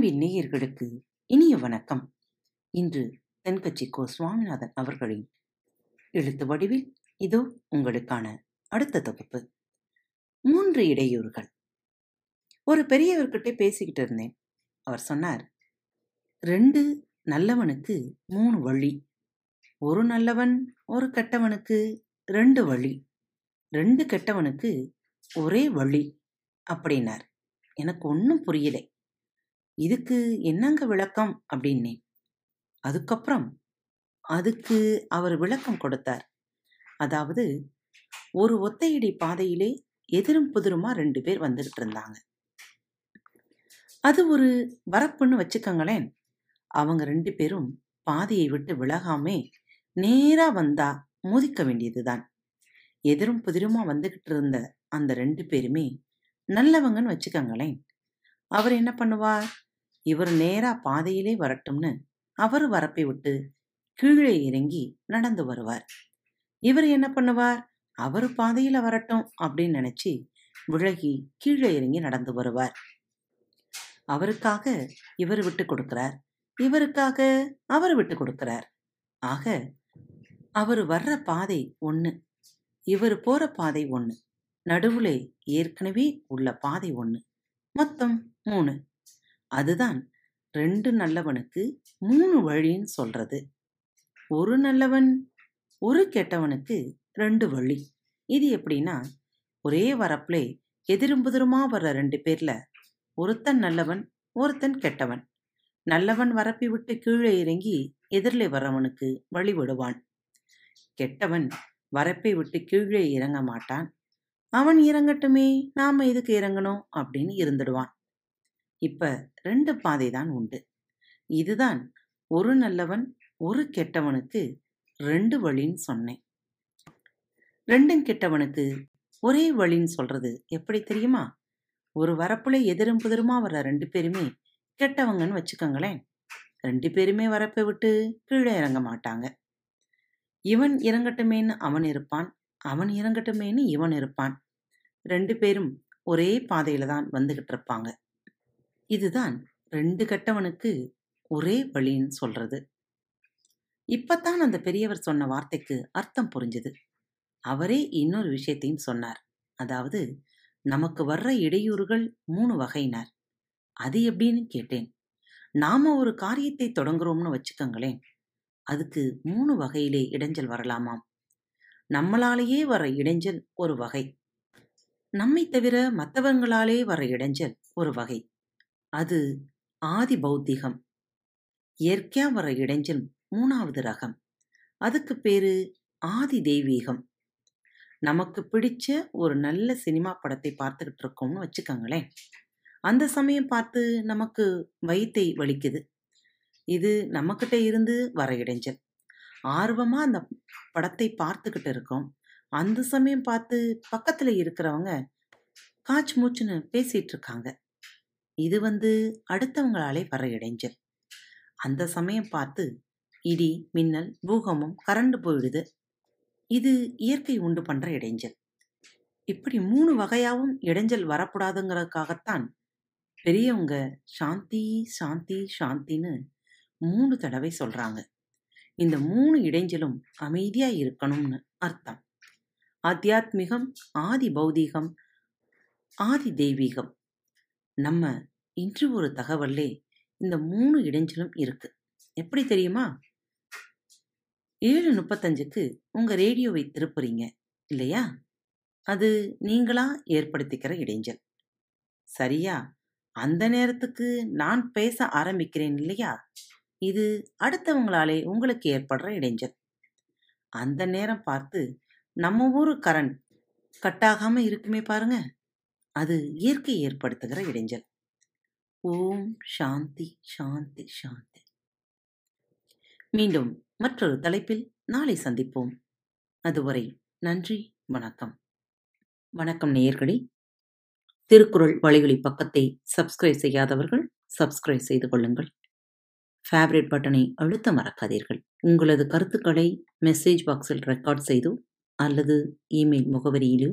அன்பின் நேயர்களுக்கு இனிய வணக்கம். இன்று தென்கட்சி கோ. சுவாமிநாதன் அவர்களின் எழுத்து வடிவில் இதோ உங்களுக்கான அடுத்த தொகுப்பு. மூன்று இடையூறுகள். ஒரு பெரியவர்கிட்ட பேசிக்கிட்டு இருந்தேன். அவர் சொன்னார் ரெண்டு நல்லவனுக்கு மூணு வழி. ஒரு நல்லவன் ஒரு கெட்டவனுக்கு ரெண்டு வழி. ரெண்டு கெட்டவனுக்கு ஒரே வழி. அப்படின்னார். எனக்கு ஒன்றும் புரியலை. இதுக்கு என்னங்க விளக்கம்? அப்படின்னேன். அதுக்கப்புறம் அதுக்கு அவர் விளக்கம் கொடுத்தார். அதாவது ஒரு ஒத்தையடி பாதையிலே எதிரும் புதிருமா ரெண்டு பேர் வந்துகிட்டு இருந்தாங்க அது ஒரு வரப்புன்னு வச்சுக்கோங்களேன். அவங்க ரெண்டு பேரும் பாதையை விட்டு விலகாமே நேரா வந்தா மோதிக்க வேண்டியதுதான். எதிரும் புதிருமா வந்துகிட்டு இருந்த அந்த ரெண்டு பேருமே நல்லவங்கன்னு வச்சுக்கோங்களேன். அவர் என்ன பண்ணுவார்? இவர் நேரா பாதையிலே வரட்டும்னு அவர் வரப்பை விட்டு கீழே இறங்கி நடந்து வருவார். இவர் என்ன பண்ணுவார்? அவர் பாதையில வரட்டும் அப்படின்னு நினைச்சு விலகி கீழே இறங்கி நடந்து வருவார். அவருக்காக இவர் விட்டு கொடுக்கிறார். இவருக்காக அவர் விட்டு கொடுக்கிறார். ஆக அவர் வர்ற பாதை ஒன்று இவர் போற பாதை ஒன்று நடுவுல ஏற்கனவே உள்ள பாதை ஒன்று மொத்தம் மூணு. அதுதான் ரெண்டு நல்லவனுக்கு மூணு வழின்னு சொல்றது. ஒரு நல்லவன் ஒரு கெட்டவனுக்கு ரெண்டு வழி. இது எப்படின்னா ஒரே வரப்பிலே எதிரும்புதிருமா வர்ற ரெண்டு பேர்ல ஒருத்தன் நல்லவன் ஒருத்தன் கெட்டவன். நல்லவன் வரப்பி விட்டு கீழே இறங்கி எதிரிலே வர்றவனுக்கு வழி விடுவான். கெட்டவன் வரப்பை விட்டு கீழே இறங்க மாட்டான். அவன் இறங்கட்டுமே நாம எதுக்கு இறங்கணும்? அப்படின்னு இருந்துடுவான். இப்ப ரெண்டு பாதை தான் உண்டு. இதுதான் ஒரு நல்லவன் ஒரு கெட்டவனுக்கு ரெண்டு வழின்னு சொன்னேன். ரெண்டும் கெட்டவனுக்கு ஒரே வழின்னு சொல்றது எப்படி தெரியுமா? ஒரு வரப்புல எதிரும் புதிருமா வர்ற ரெண்டு பேருமே கெட்டவங்கன்னு வச்சுக்கோங்களேன். ரெண்டு பேருமே வரப்பை விட்டு கீழே இறங்க மாட்டாங்க. இவன் இறங்கட்டுமேன்னு அவன் இருப்பான் அவன் இறங்கட்டுமேன்னு இவன் இருப்பான். ரெண்டு பேரும் ஒரே பாதையில தான் வந்துகிட்டு இருப்பாங்க. இதுதான் ரெண்டு கெட்டவனுக்கு ஒரே வழின்னு சொல்றது. இப்பத்தான் அந்த பெரியவர் சொன்ன வார்த்தைக்கு அர்த்தம் புரிஞ்சுது. அவரே இன்னொரு விஷயத்தையும் சொன்னார். அதாவது நமக்கு வர்ற இடையூறுகள் மூணு வகையினார். அது எப்படின்னு கேட்டேன். நாம ஒரு காரியத்தை தொடங்குறோம்னு வச்சுக்கோங்களேன். அதுக்கு மூணு வகையிலே இடைஞ்சல் வரலாமாம்? நம்மளாலேயே வர இடைஞ்சல் ஒரு வகை. நம்மை தவிர மற்றவங்களாலே வர இடைஞ்சல் ஒரு வகை. அது ஆதி பௌத்திகம். இயற்கையா வர இடைஞ்சல் மூணாவது ரகம். அதுக்கு பேரு ஆதி தெய்வீகம். நமக்கு பிடிச்ச ஒரு நல்ல சினிமா படத்தை பார்த்துக்கிட்டு இருக்கோம்னு வச்சுக்கோங்களேன். அந்த சமயம் பார்த்து நமக்கு வயிற்றை வலிக்குது. இது நம்மக்கிட்ட இருந்து வர இடைஞ்சல். ஆர்வமாக அந்த படத்தை பார்த்துக்கிட்டு இருக்கோம். அந்த சமயம் பார்த்து பக்கத்தில் இருக்கிறவங்க காச்சு மூச்சுன்னு பேசிகிட்டு இருக்காங்க. இது வந்து அடுத்தவங்களாலே வர இடைஞ்சல். அந்த சமயம் பார்த்து இடி மின்னல் பூகம்பம் கரண்டு போயிடுது. இது இயற்கை உண்டு பண்ற இடைஞ்சல். இப்படி மூணு வகையாகவும் இடைஞ்சல் வரக்கூடாதுங்கிறதுக்காகத்தான் பெரியவங்க சாந்தி சாந்தி சாந்தின்னு மூணு தடவை சொல்றாங்க. இந்த மூணு இடைஞ்சலும் அமைதியா இருக்கணும்னு அர்த்தம். ஆத்தியாத்மிகம் ஆதி பௌதீகம் ஆதி தெய்வீகம். நம்ம இன்று ஒரு தகவல்லே இந்த மூணு இடைஞ்சலும் இருக்கு. எப்படி தெரியுமா? ஏழு முப்பத்தஞ்சுக்கு உங்க ரேடியோவை திருப்புறீங்க இல்லையா? அது நீங்களா ஏற்படுத்திக்கிற இடைஞ்சல். சரியா? அந்த நேரத்துக்கு நான் பேச ஆரம்பிக்கிறேன் இல்லையா? இது அடுத்தவங்களாலே உங்களுக்கு ஏற்படுற இடைஞ்சல். அந்த நேரம் பார்த்து நம்ம ஊர் கரண்ட் கட்டாகாம இருக்குமே பாருங்க. அது இயற்கை ஏற்படுத்துகிற இடைஞ்சல். ஓம் சாந்தி சாந்தி சாந்தி. மீண்டும் மற்றொரு தலைப்பில் நாளை சந்திப்போம். அதுவரை நன்றி வணக்கம். வணக்கம் நேயர்களே. திருக்குறள் வழிகளி பக்கத்தை சப்ஸ்கிரைப் செய்யாதவர்கள் சப்ஸ்கிரைப் செய்து கொள்ளுங்கள். ஃபேவரட் பட்டனை அழுத்த மறக்காதீர்கள். உங்களது கருத்துக்களை மெசேஜ் பாக்ஸில் ரெக்கார்ட் செய்தோ அல்லது இமெயில் முகவரியிலோ